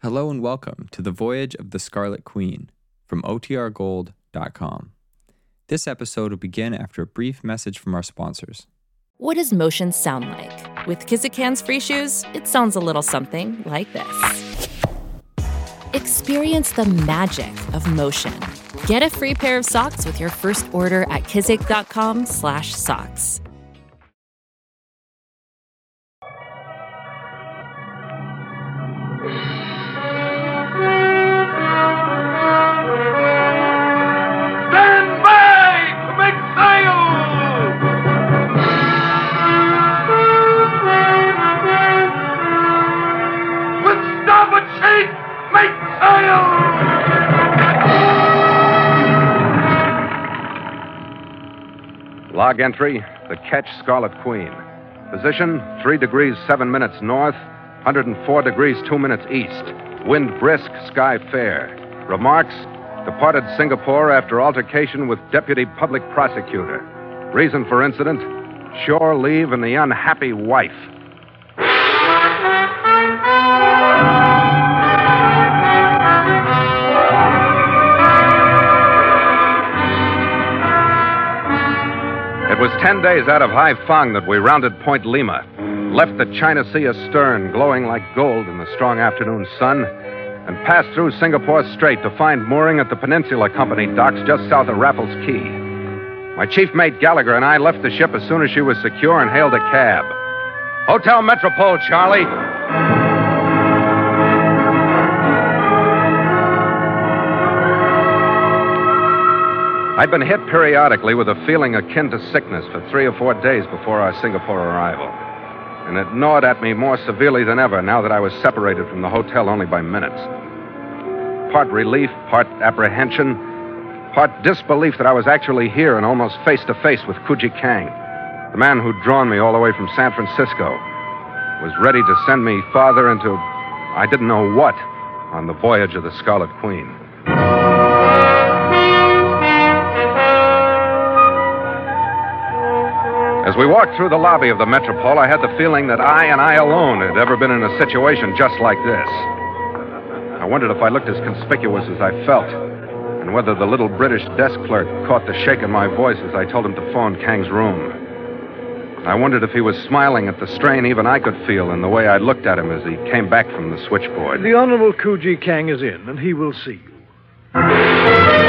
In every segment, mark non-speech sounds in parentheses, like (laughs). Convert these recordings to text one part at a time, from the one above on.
Hello and welcome to the Voyage of the Scarlet Queen from OTRGold.com. This episode will begin after a brief message from our sponsors. What does motion sound like? With Kizik hands free shoes, it sounds a little something like this. Experience the magic of motion. Get a free pair of socks with your first order at kizik.com/socks. Log entry The ketch Scarlet Queen. Position 3 degrees 7 minutes north, 104 degrees 2 minutes east. Wind brisk, sky fair. Remarks Departed Singapore after altercation with Deputy Public Prosecutor. Reason for incident Shore leave and the unhappy wife. Ten days out of Haiphong that we rounded Point Lima, left the China Sea astern, glowing like gold in the strong afternoon sun, and passed through Singapore Strait to find mooring at the Peninsula Company docks just south of Raffles Quay. My chief mate Gallagher and I left the ship as soon as she was secure and hailed a cab. Hotel Metropole, Charlie. I'd been hit periodically with a feeling akin to sickness for three or four days before our Singapore arrival. And it gnawed at me more severely than ever now that I was separated from the hotel only by minutes. Part relief, part apprehension, part disbelief that I was actually here and almost face to face with Kuji Kang, the man who'd drawn me all the way from San Francisco, was ready to send me farther into I didn't know what on the voyage of the Scarlet Queen. As we walked through the lobby of the Metropole, I had the feeling that I and I alone had ever been in a situation just like this. I wondered if I looked as conspicuous as I felt, and whether the little British desk clerk caught the shake in my voice as I told him to phone Kang's room. I wondered if he was smiling at the strain even I could feel in the way I looked at him as he came back from the switchboard. The Honorable Kuji Kang is in, and he will see you.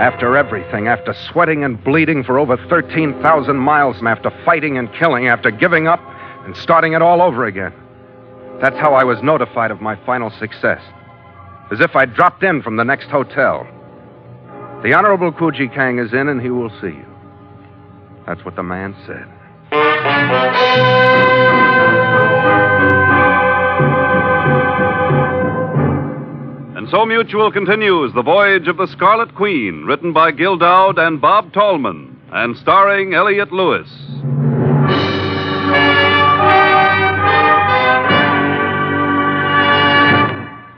After everything, after sweating and bleeding for over 13,000 miles, and after fighting and killing, after giving up and starting it all over again. That's how I was notified of my final success. As if I dropped in from the next hotel. The Honorable Kuji Kang is in, and he will see you. That's what the man said. And so Mutual continues The Voyage of the Scarlet Queen, written by Gil Doud and Bob Tallman, and starring Elliott Lewis.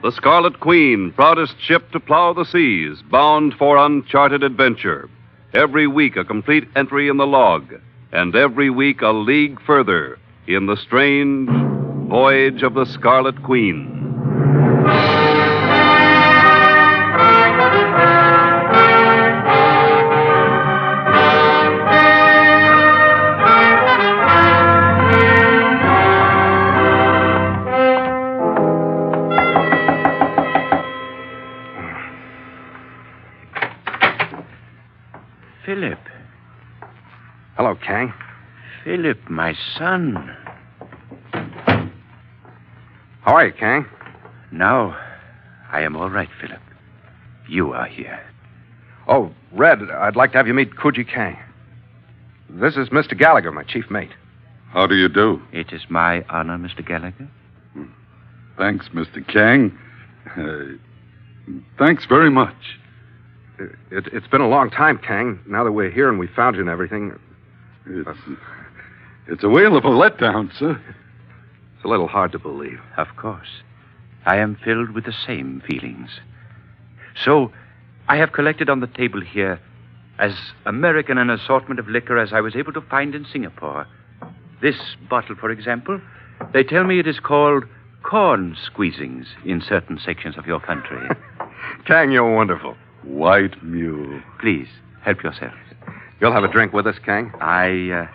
The Scarlet Queen, proudest ship to plow the seas, bound for uncharted adventure. Every week a complete entry in the log, and every week a league further in the strange voyage of the Scarlet Queen. Hello, eh? Kang. Philip, my son. How are eh? you, Kang? Now, I am all right, Philip. You are here. Oh, Red, I'd like to have you meet Kuji Kang. This is Mr. Gallagher, my chief mate. How do you do? It is my honor, Mr. Gallagher. Hmm. Thanks, Mr. Kang. Uh, thanks very much. It, it's been a long time, Kang. Now that we're here and we found you and everything, It's, it's a whale of a letdown, sir. it's a little hard to believe. Of course. I am filled with the same feelings. So, I have collected on the table here as American an assortment of liquor as I was able to find in Singapore. This bottle, for example, They tell me it is called corn squeezings in certain sections of your country. (laughs) Kang, you're wonderful. White mule. Please, help yourself. You'll have a drink with us, Kang? I, uh,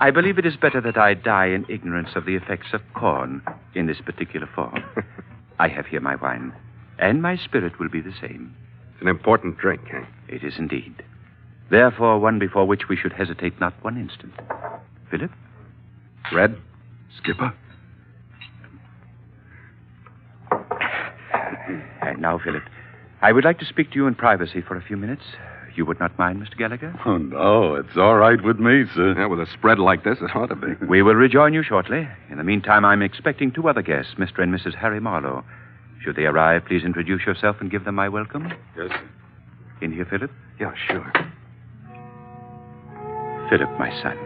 I believe it is better that I die in ignorance of the effects of corn in this particular form. (laughs) I have here my wine, and my spirit will be the same. It's an important drink, Kang. It is indeed. Therefore, one before which we should hesitate not one instant. Philip? Red? Skipper? And now, Philip, I would like to speak to you in privacy for a few minutes. You would not mind, Mr. Gallagher? (laughs) Oh, no. It's all right with me, sir. Yeah, with a spread like this, it ought to be. We will rejoin you shortly. In the meantime, I'm expecting two other guests, Mr. and Mrs. Harry Marlowe. Should they arrive, please introduce yourself and give them my welcome. Yes, sir. In here, Philip. Yeah, sure. Philip, my son.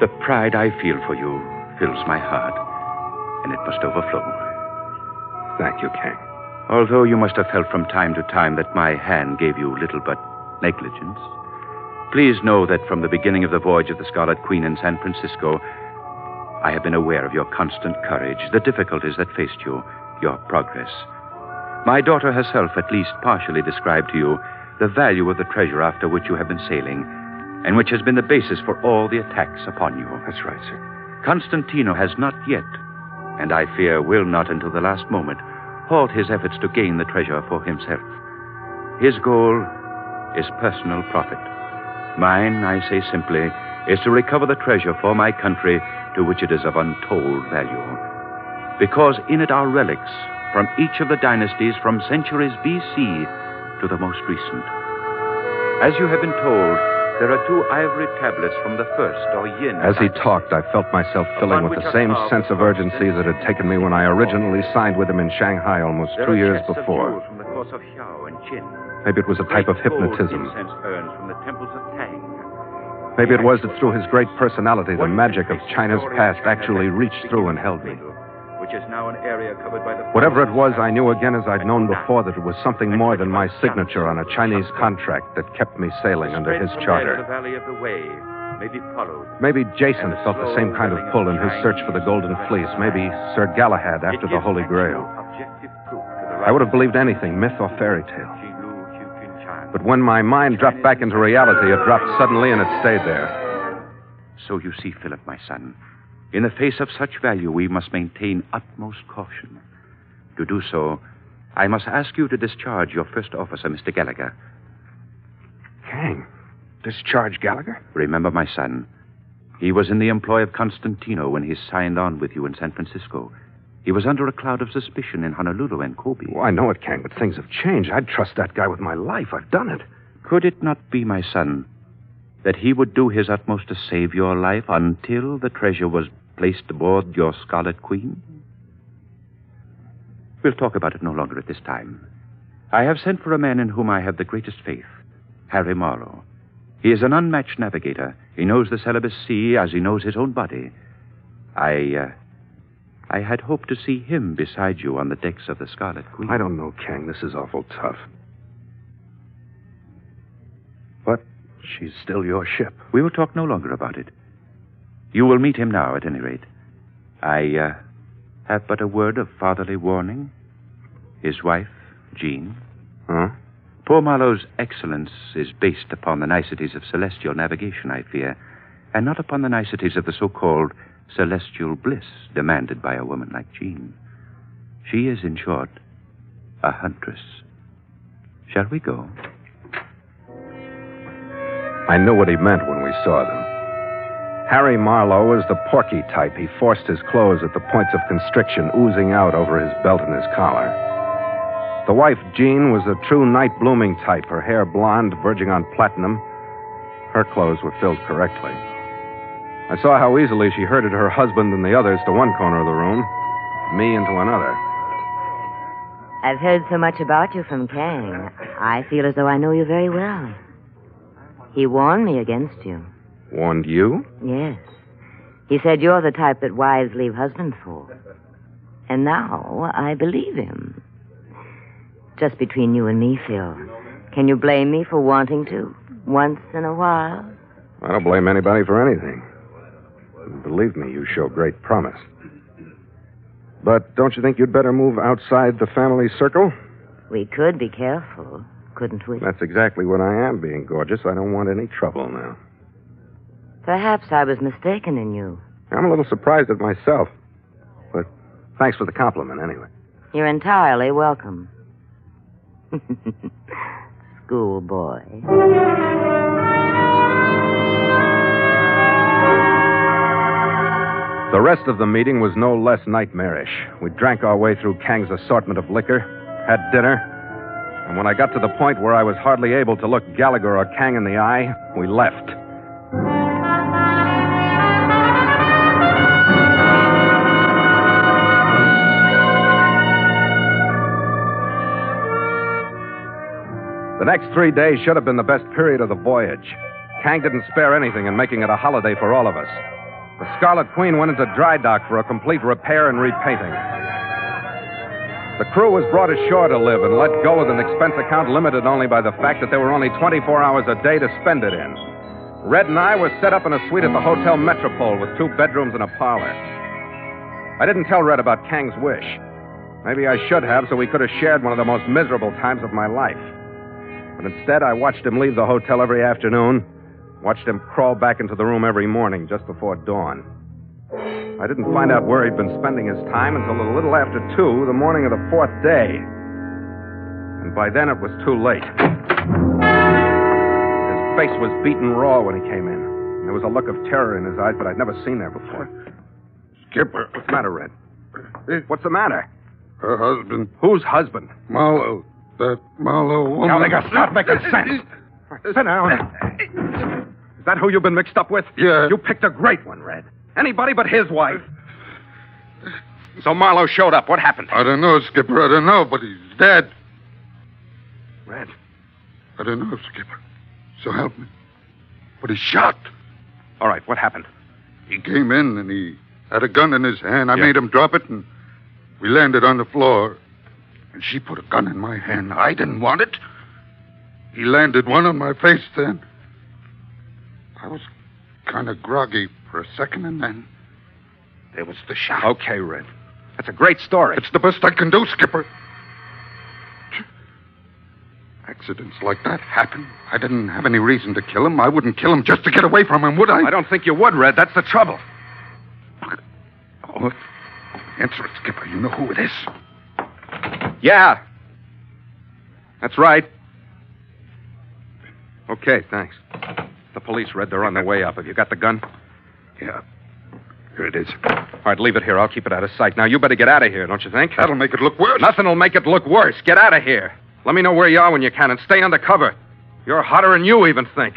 The pride I feel for you fills my heart, and it must overflow. Thank you, Kang. Although you must have felt from time to time that my hand gave you little but negligence, please know that from the beginning of the voyage of the Scarlet Queen in San Francisco, I have been aware of your constant courage, the difficulties that faced you, your progress. My daughter herself at least partially described to you the value of the treasure after which you have been sailing, and which has been the basis for all the attacks upon you. That's right, sir. Constantino has not yet, and I fear will not until the last moment, halt his efforts to gain the treasure for himself. His goal is personal profit. Mine, I say simply, is to recover the treasure for my country to which it is of untold value. Because in it are relics from each of the dynasties from centuries BC to the most recent. As you have been told, there are two ivory tablets from the first or yin. As he talked, I felt myself filling with the same sense of urgency that had taken me when I originally signed with him in Shanghai almost There two years before. jewels From the course of Xiao and Qin. Maybe it was a type of hypnotism. from the of Tang. Maybe it was that through his great personality, the magic of China's past actually reached through and held me. Which is now an area covered by the Whatever it was, I knew again as I'd known before that it was something more than my signature on a Chinese contract that kept me sailing under his The charter. valley of the Wei may be followed. Maybe Jason felt the same kind of pull in his search for the Golden Fleece. Maybe Sir Galahad after the Holy Grail. objective proof to the I would have believed anything, myth or fairy tale. Qi Lu, Qiu Qun Chan. But when my mind dropped back into reality, it dropped suddenly and it stayed there. So you see, Philip, my son, in the face of such value, we must maintain utmost caution. To do so, I must ask you to discharge your first officer, Mr. Gallagher. Kang, discharge Gallagher? Remember, my son, he was in the employ of Constantino when he signed on with you in San Francisco. He was under a cloud of suspicion in Honolulu and Kobe. Oh, I know it, Kang, but things have changed. I'd trust that guy with my life. I've done it. Could it not be, my son, that he would do his utmost to save your life until the treasure was placed aboard your Scarlet Queen? We'll talk about it no longer at this time. I have sent for a man in whom I have the greatest faith, Harry Marlowe. He is an unmatched navigator. He knows the Celebes Sea as he knows his own body. I, uh, I had hoped to see him beside you on the decks of the Scarlet Queen. I don't know, Kang. This is awful tough. She's still your ship. We will talk no longer about it. You will meet him now, at any rate. I uh, have but a word of fatherly warning. His wife, Jean. Huh? Poor Marlowe's excellence is based upon the niceties of celestial navigation, I fear, and not upon the niceties of the so called celestial bliss demanded by a woman like Jean. She is, in short, a huntress. Shall we go? I knew what he meant when we saw them. Harry Marlowe was the porky type. He forced his clothes at the points of constriction oozing out over his belt and his collar. The wife, Jean, was a true night blooming type, her hair blonde, verging on platinum. Her clothes were filled correctly. I saw how easily she herded her husband and the others to one corner of the room, me into another. I've heard so much about you from Kang. I feel as though I know you very well. He warned me against you. Warned you? Yes. He said you're the type that wives leave husbands for. And now I believe him. Just between you and me, Phil. Can you blame me for wanting to? Once in a while? I don't blame anybody for anything. Believe me, you show great promise. But don't you think you'd better move outside the family circle? We could be careful, couldn't we? That's exactly what I am, being gorgeous. I don't want any trouble now. Perhaps I was mistaken in you. I'm a little surprised at myself. But thanks for the compliment, anyway. You're entirely welcome. (laughs) Schoolboy. The rest of the meeting was no less nightmarish. We drank our way through Kang's assortment of liquor, had dinner, and when I got to the point where I was hardly able to look Gallagher or Kang in the eye, we left. The next three days should have been the best period of the voyage. Kang didn't spare anything in making it a holiday for all of us. The Scarlet Queen went into dry dock for a complete repair and repainting. The crew was brought ashore to live and let go with an expense account limited only by the fact that there were only 24 hours a day to spend it in. Red and I were set up in a suite at the Hotel Metropole with two bedrooms and a parlor. I didn't tell Red about Kang's wish. Maybe I should have, so we could have shared one of the most miserable times of my life. But instead, I watched him leave the hotel every afternoon, watched him crawl back into the room every morning just before dawn. I didn't find out where he'd been spending his time until a little after two, the morning of the fourth day. And by then it was too late. His face was beaten raw when he came in. There was a look of terror in his eyes, but I'd never seen that before. Skipper. What's the matter, Red? What's the matter? Her husband. Whose husband? Marlowe. That Marlowe woman. Gallagher, stop making sense. Sit down. Is that who you've been mixed up with? Yeah. You picked a great one, Red. Anybody but his wife. Uh, so Marlowe showed up. What happened? I don't know, Skipper. I don't know, but he's dead. Red. I don't know, Skipper. So help me. But he's shot. All right, what happened? He came in and he had a gun in his hand. I Yeah. made him drop it and we landed on the floor. And she put a gun in my hand. I didn't want it. He landed one on my face then. I was kind of groggy for a second and then there was the shot. Okay, Red. That's a great story. It's the best I can do, Skipper. Accidents like that happen. I didn't have any reason to kill him. I wouldn't kill him just to get away from him, would I? I don't think you would, Red. That's the trouble. Oh, answer it, Skipper. You know who it is. Yeah. That's right. Okay, thanks. The police, Red. They're on their way up. Have you got the gun? Yeah. Here it is. All right, leave it here. I'll keep it out of sight. Now, you better get out of here, don't you think? That'll make it look worse. Nothing will make it look worse. Get out of here. Let me know where you are when you can and stay under cover. You're hotter than you even think.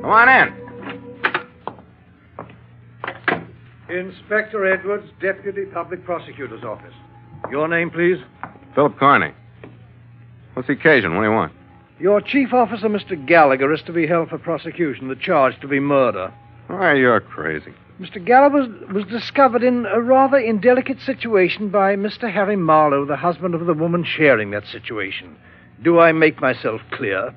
Come on in. Inspector Edwards, Deputy Public Prosecutor's Office. Your name, please? Philip Carney. What's the occasion? What do you want? Your chief officer, Mr. Gallagher, is to be held for prosecution. The charge to be murder. Why, you're crazy. Mr. Gallagher was, was discovered in a rather indelicate situation by Mr. Harry Marlowe, the husband of the woman sharing that situation. Do I make myself clear?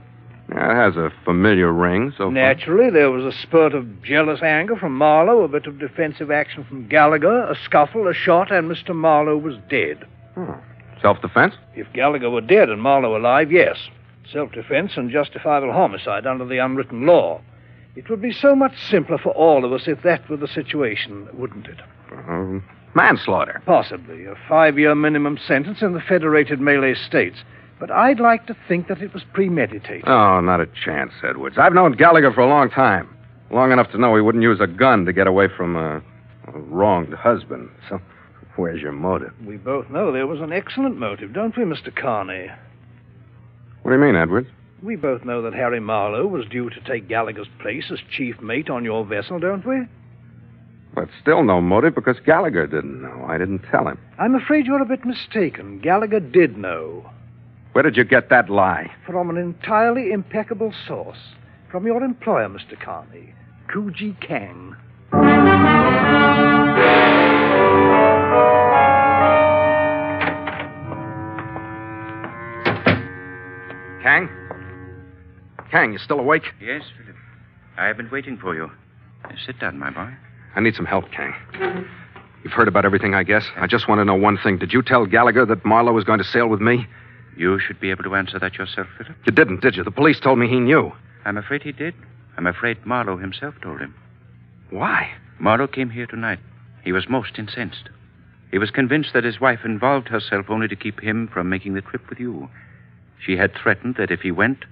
Yeah, it has a familiar ring, so. Naturally, there was a spurt of jealous anger from Marlowe, a bit of defensive action from Gallagher, a scuffle, a shot, and Mr. Marlowe was dead. Oh. Self defense? If Gallagher were dead and Marlowe alive, yes. Self defense and justifiable homicide under the unwritten law. It would be so much simpler for all of us if that were the situation, wouldn't it? Um, manslaughter. Possibly. A five year minimum sentence in the Federated Malay States. But I'd like to think that it was premeditated. Oh, not a chance, Edwards. I've known Gallagher for a long time. Long enough to know he wouldn't use a gun to get away from a, a wronged husband. So, where's your motive? We both know there was an excellent motive, don't we, Mr. Carney? What do you mean, Edwards? We both know that Harry Marlowe was due to take Gallagher's place as chief mate on your vessel, don't we? But still no motive because Gallagher didn't know. I didn't tell him. I'm afraid you're a bit mistaken. Gallagher did know. Where did you get that lie? From an entirely impeccable source. From your employer, Mr. Carney, Kuji Kang. Kang? Kang, you still awake? Yes, Philip. I have been waiting for you. Sit down, my boy. I need some help, Kang. You've heard about everything, I guess. I just want to know one thing. Did you tell Gallagher that Marlowe was going to sail with me? You should be able to answer that yourself, Philip. You didn't, did you? The police told me he knew. I'm afraid he did. I'm afraid Marlowe himself told him. Why? Marlowe came here tonight. He was most incensed. He was convinced that his wife involved herself only to keep him from making the trip with you. She had threatened that if he went,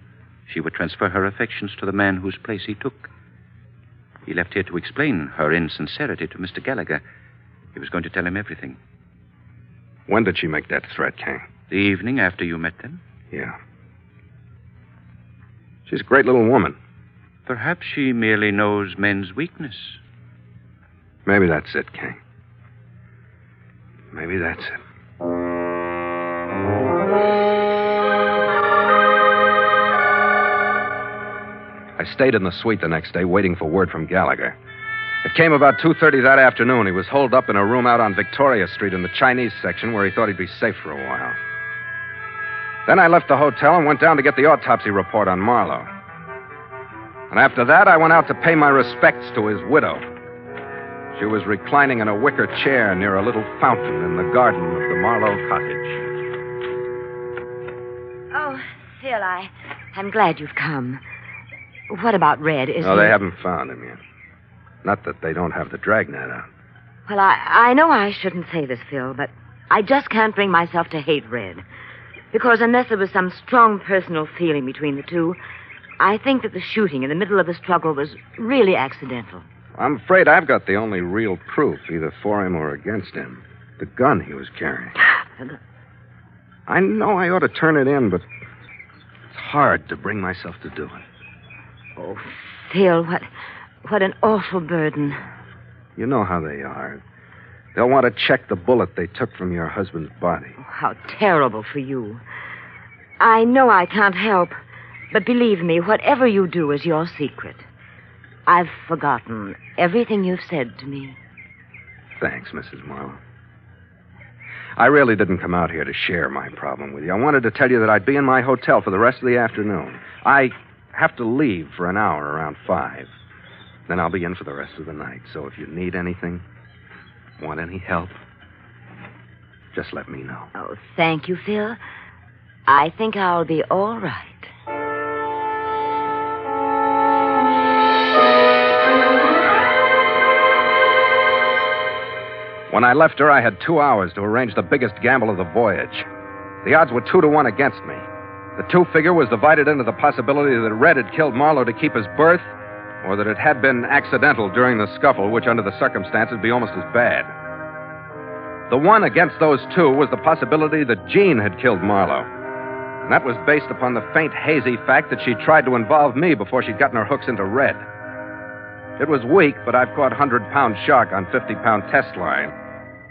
she would transfer her affections to the man whose place he took. He left here to explain her insincerity to Mr. Gallagher. He was going to tell him everything. When did she make that threat, Kang? The evening after you met them? Yeah. She's a great little woman. Perhaps she merely knows men's weakness. Maybe that's it, Kang. Maybe that's it. I stayed in the suite the next day waiting for word from Gallagher. It came about 2:30 that afternoon. He was holed up in a room out on Victoria Street in the Chinese section where he thought he'd be safe for a while. Then I left the hotel and went down to get the autopsy report on Marlowe. And after that, I went out to pay my respects to his widow. She was reclining in a wicker chair near a little fountain in the garden of the Marlowe cottage. Oh, Phil, I, I'm glad you've come. What about Red? Is no, he... they haven't found him yet. Not that they don't have the dragnet out. Well, I, I know I shouldn't say this, Phil, but I just can't bring myself to hate Red. Because unless there was some strong personal feeling between the two, I think that the shooting in the middle of the struggle was really accidental. I'm afraid I've got the only real proof, either for him or against him. The gun he was carrying. (sighs) I know I ought to turn it in, but it's hard to bring myself to do it. Oh, Phil, what, what an awful burden. You know how they are. They'll want to check the bullet they took from your husband's body. Oh, how terrible for you. I know I can't help, but believe me, whatever you do is your secret. I've forgotten everything you've said to me. Thanks, Mrs. Marlowe. I really didn't come out here to share my problem with you. I wanted to tell you that I'd be in my hotel for the rest of the afternoon. I have to leave for an hour around five. Then I'll be in for the rest of the night. So if you need anything, want any help, just let me know. Oh, thank you, Phil. I think I'll be all right. When I left her, I had two hours to arrange the biggest gamble of the voyage. The odds were two to one against me. The two figure was divided into the possibility that Red had killed Marlowe to keep his berth, or that it had been accidental during the scuffle, which under the circumstances would be almost as bad. The one against those two was the possibility that Jean had killed Marlowe. And that was based upon the faint, hazy fact that she tried to involve me before she'd gotten her hooks into Red. It was weak, but I've caught 100 pound shark on 50 pound test line.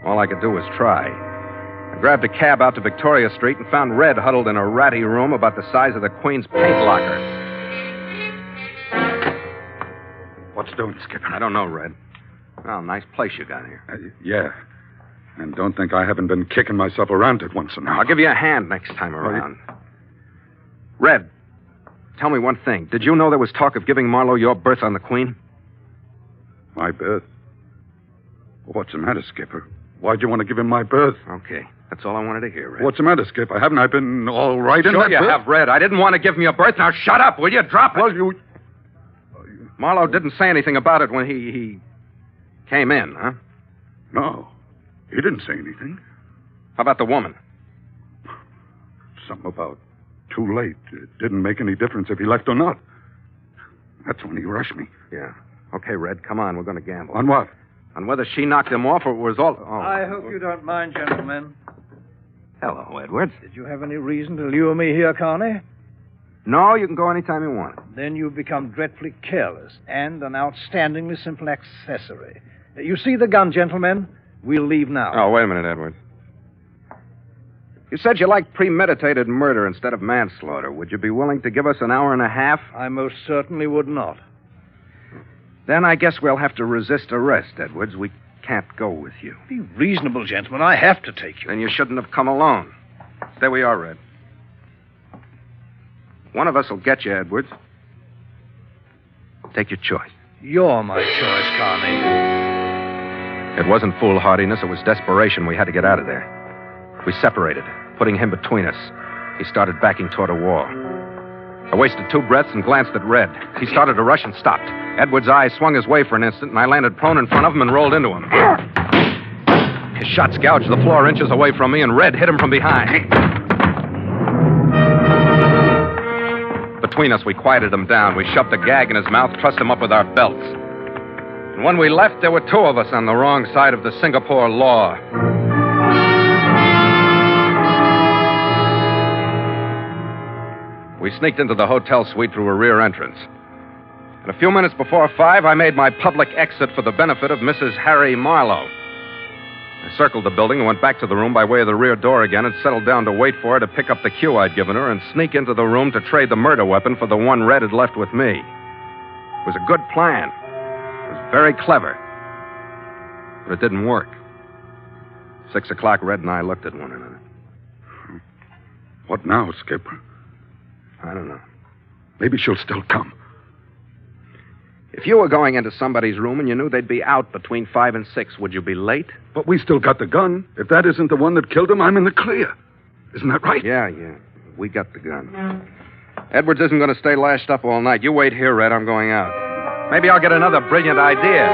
All I could do was try. I grabbed a cab out to Victoria Street and found Red huddled in a ratty room about the size of the Queen's paint locker. What's doing, Skipper? I don't know, Red. Well, nice place you got here. Uh, yeah. And don't think I haven't been kicking myself around it once in a while. I'll give you a hand next time around. Red, tell me one thing. Did you know there was talk of giving Marlowe your berth on the Queen? My berth? What's the matter, Skipper? Why'd you want to give him my berth? Okay. That's all I wanted to hear, Red. What's the matter, Skipper? Haven't I been all right in sure that you berth? have, Red. I didn't want to give him your berth. Now shut up, will you? Drop it. Well, you... Marlowe didn't say anything about it when he, he came in, huh? No. He didn't say anything. How about the woman? Something about too late. It didn't make any difference if he left or not. That's when he rushed me. Yeah. Okay, Red, come on. We're going to gamble. On what? On whether she knocked him off or it was all. Oh. I hope you don't mind, gentlemen. Hello, Edwards. Did you have any reason to lure me here, Carney? No, you can go anytime you want. Then you've become dreadfully careless and an outstandingly simple accessory. You see the gun, gentlemen? We'll leave now. Oh, wait a minute, Edwards. You said you liked premeditated murder instead of manslaughter. Would you be willing to give us an hour and a half? I most certainly would not. Then I guess we'll have to resist arrest, Edwards. We can't go with you. Be reasonable, gentlemen. I have to take you. Then you shouldn't have come alone. There we are, Red. One of us will get you, Edwards. Take your choice. You're my choice, Carney. It wasn't foolhardiness, it was desperation. We had to get out of there. We separated, putting him between us. He started backing toward a wall. I wasted two breaths and glanced at Red. He started to rush and stopped. Edward's eyes swung his way for an instant, and I landed prone in front of him and rolled into him. His shots gouged the floor inches away from me, and Red hit him from behind. Between us, we quieted him down. We shoved a gag in his mouth, trussed him up with our belts. And when we left, there were two of us on the wrong side of the Singapore law. We sneaked into the hotel suite through a rear entrance. And a few minutes before five, I made my public exit for the benefit of Mrs. Harry Marlowe. I circled the building and went back to the room by way of the rear door again and settled down to wait for her to pick up the cue I'd given her and sneak into the room to trade the murder weapon for the one Red had left with me. It was a good plan. It was very clever. But it didn't work. Six o'clock, Red and I looked at one another. What now, Skipper? I don't know. Maybe she'll still come. If you were going into somebody's room and you knew they'd be out between five and six, would you be late? But we still got the gun. If that isn't the one that killed him, I'm in the clear. Isn't that right? Yeah, yeah. We got the gun. Edwards isn't going to stay lashed up all night. You wait here, Red. I'm going out. Maybe I'll get another brilliant idea.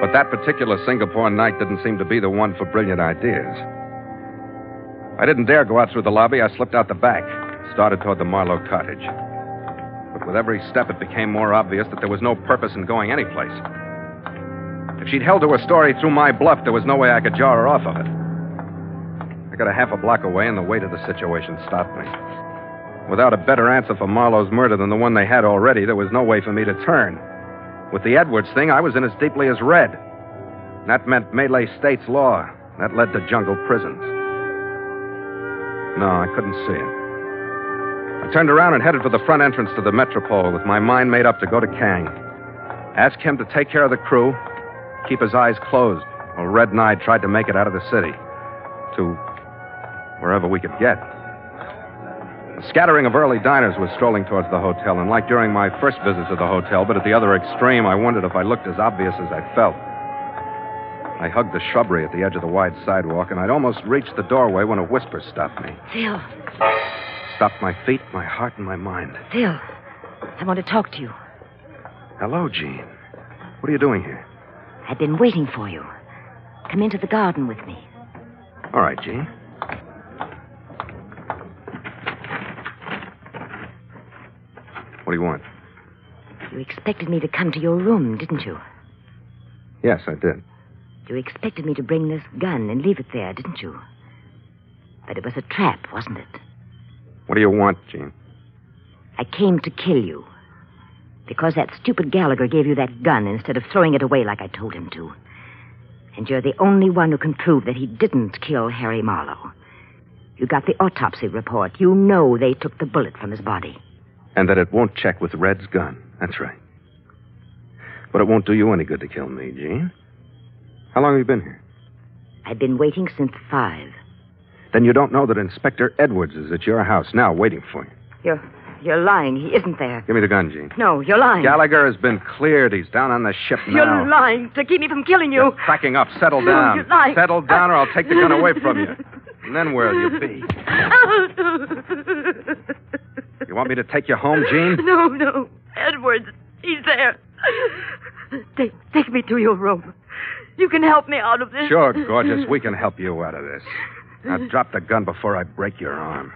But that particular Singapore night didn't seem to be the one for brilliant ideas. I didn't dare go out through the lobby. I slipped out the back, started toward the Marlowe cottage. But with every step, it became more obvious that there was no purpose in going anyplace. If she'd held to her story through my bluff, there was no way I could jar her off of it. I got a half a block away, and the weight of the situation stopped me. Without a better answer for Marlowe's murder than the one they had already, there was no way for me to turn. With the Edwards thing, I was in as deeply as Red. That meant Malay state's law. That led to jungle prisons. No, I couldn't see it. I turned around and headed for the front entrance to the Metropole with my mind made up to go to Kang. Ask him to take care of the crew, keep his eyes closed, while Red and I tried to make it out of the city. To wherever we could get. A scattering of early diners was strolling towards the hotel, and like during my first visit to the hotel, but at the other extreme, I wondered if I looked as obvious as I felt. I hugged the shrubbery at the edge of the wide sidewalk, and I'd almost reached the doorway when a whisper stopped me. Phil, Stopped my feet, my heart, and my mind. Phil, I want to talk to you. Hello, Jean. What are you doing here? I've been waiting for you. Come into the garden with me. All right, Jean. What do you want? You expected me to come to your room, didn't you? Yes, I did. You expected me to bring this gun and leave it there, didn't you? But it was a trap, wasn't it? What do you want, Jean? I came to kill you. Because that stupid Gallagher gave you that gun instead of throwing it away like I told him to. And you're the only one who can prove that he didn't kill Harry Marlowe. You got the autopsy report. You know they took the bullet from his body. And that it won't check with Red's gun. That's right. But it won't do you any good to kill me, Jean. How long have you been here? I've been waiting since five. Then you don't know that Inspector Edwards is at your house now waiting for you. You're you're lying. He isn't there. Give me the gun, Jean. No, you're lying. Gallagher has been cleared. He's down on the ship now. You're lying to keep me from killing you. You're cracking up. Settle No, down. you're lying. Settle down, or I'll take the gun away from you. And then where'll you be? You want me to take you home, Jean? No, no. Edwards, he's there. Take, take me to your room. You can help me out of this. Sure, gorgeous. We can help you out of this. Now (laughs) drop the gun before I break your arm.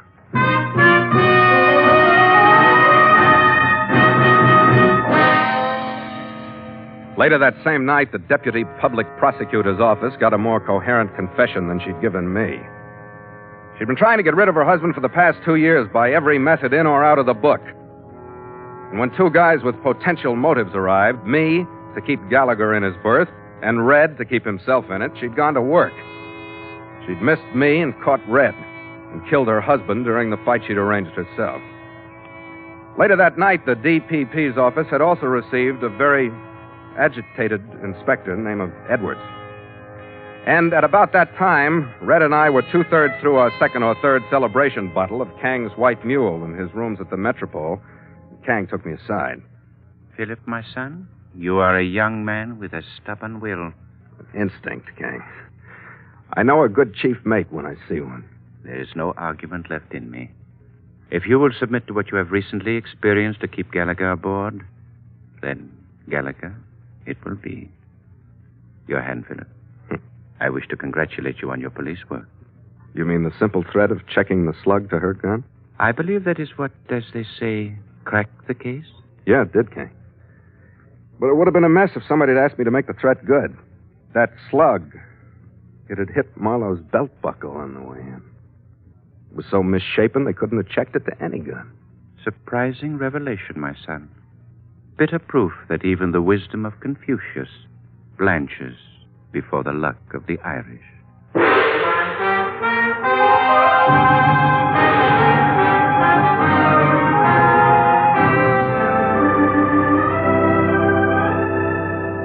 Later that same night, the deputy public prosecutor's office got a more coherent confession than she'd given me. She'd been trying to get rid of her husband for the past two years by every method in or out of the book. And when two guys with potential motives arrived, me to keep Gallagher in his berth, and Red to keep himself in it, she'd gone to work. She'd missed me and caught Red, and killed her husband during the fight she'd arranged herself. Later that night, the DPP's office had also received a very agitated inspector named Edwards. And at about that time, Red and I were two thirds through our second or third celebration bottle of Kang's White Mule in his rooms at the Metropole. Kang took me aside. Philip, my son, you are a young man with a stubborn will. Instinct, Kang. I know a good chief mate when I see one. There is no argument left in me. If you will submit to what you have recently experienced to keep Gallagher aboard, then, Gallagher, it will be. Your hand, Philip. Hmm. I wish to congratulate you on your police work. You mean the simple threat of checking the slug to her gun? I believe that is what, as they say, cracked the case. Yeah, it did, Kang. But it would have been a mess if somebody had asked me to make the threat good. That slug, it had hit Marlowe's belt buckle on the way in. It was so misshapen they couldn't have checked it to any gun. Surprising revelation, my son. Bitter proof that even the wisdom of Confucius blanches before the luck of the Irish.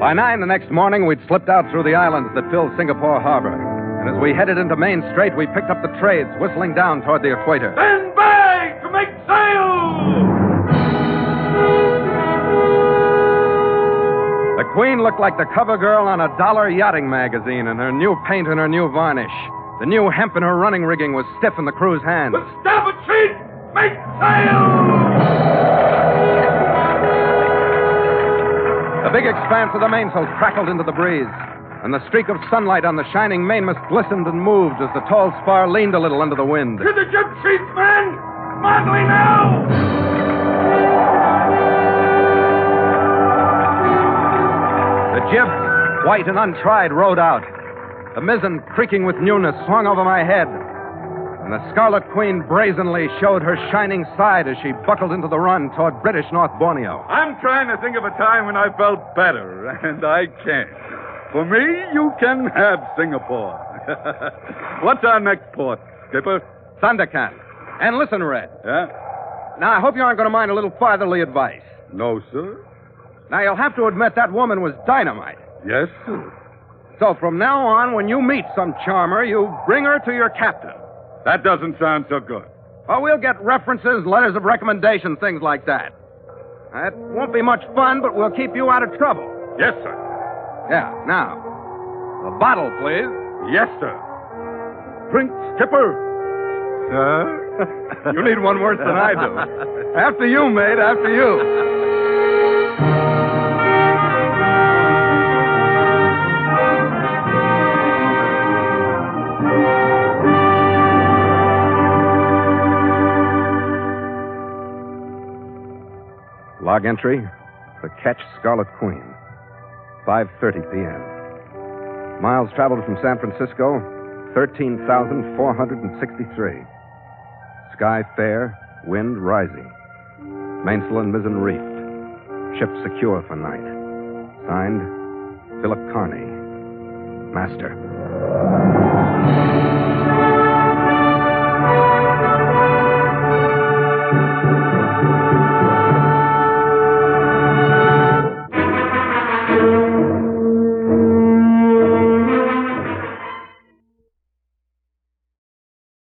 By nine the next morning, we'd slipped out through the islands that fill Singapore harbor. And as we headed into Main Strait, we picked up the trades, whistling down toward the equator. Stand by to make sail! The Queen looked like the cover girl on a dollar yachting magazine in her new paint and her new varnish. The new hemp in her running rigging was stiff in the crew's hands. With starboard sheet, make sail! The big expanse of the mainsail crackled into the breeze, and the streak of sunlight on the shining mainmast glistened and moved as the tall spar leaned a little under the wind. To the jib sheets, men! Smartly now! The jib, white and untried, rode out. The mizzen, creaking with newness, swung over my head. And the Scarlet Queen brazenly showed her shining side as she buckled into the run toward British North Borneo. I'm trying to think of a time when I felt better, (laughs) and I can't. For me, you can have Singapore. (laughs) What's our next port, Skipper? Sandakan. And listen, Red. Yeah? Now, I hope you aren't going to mind a little fatherly advice. No, sir. Now, you'll have to admit that woman was dynamite. Yes, sir. So from now on, when you meet some charmer, you bring her to your captain. That doesn't sound so good. Well, we'll get references, letters of recommendation, things like that. That won't be much fun, but we'll keep you out of trouble. Yes, sir. Yeah, now, A bottle, please. Yes, sir. Drink, Skipper. Sir? (laughs) you need one worse than I do. (laughs) after you, mate, after you. Entry, the ketch Scarlet Queen, 5:30 p.m. Miles traveled from San Francisco, 13,463. Sky fair, wind rising. Mainsail and mizzen reefed. Ship secure for night. Signed, Philip Carney, Master.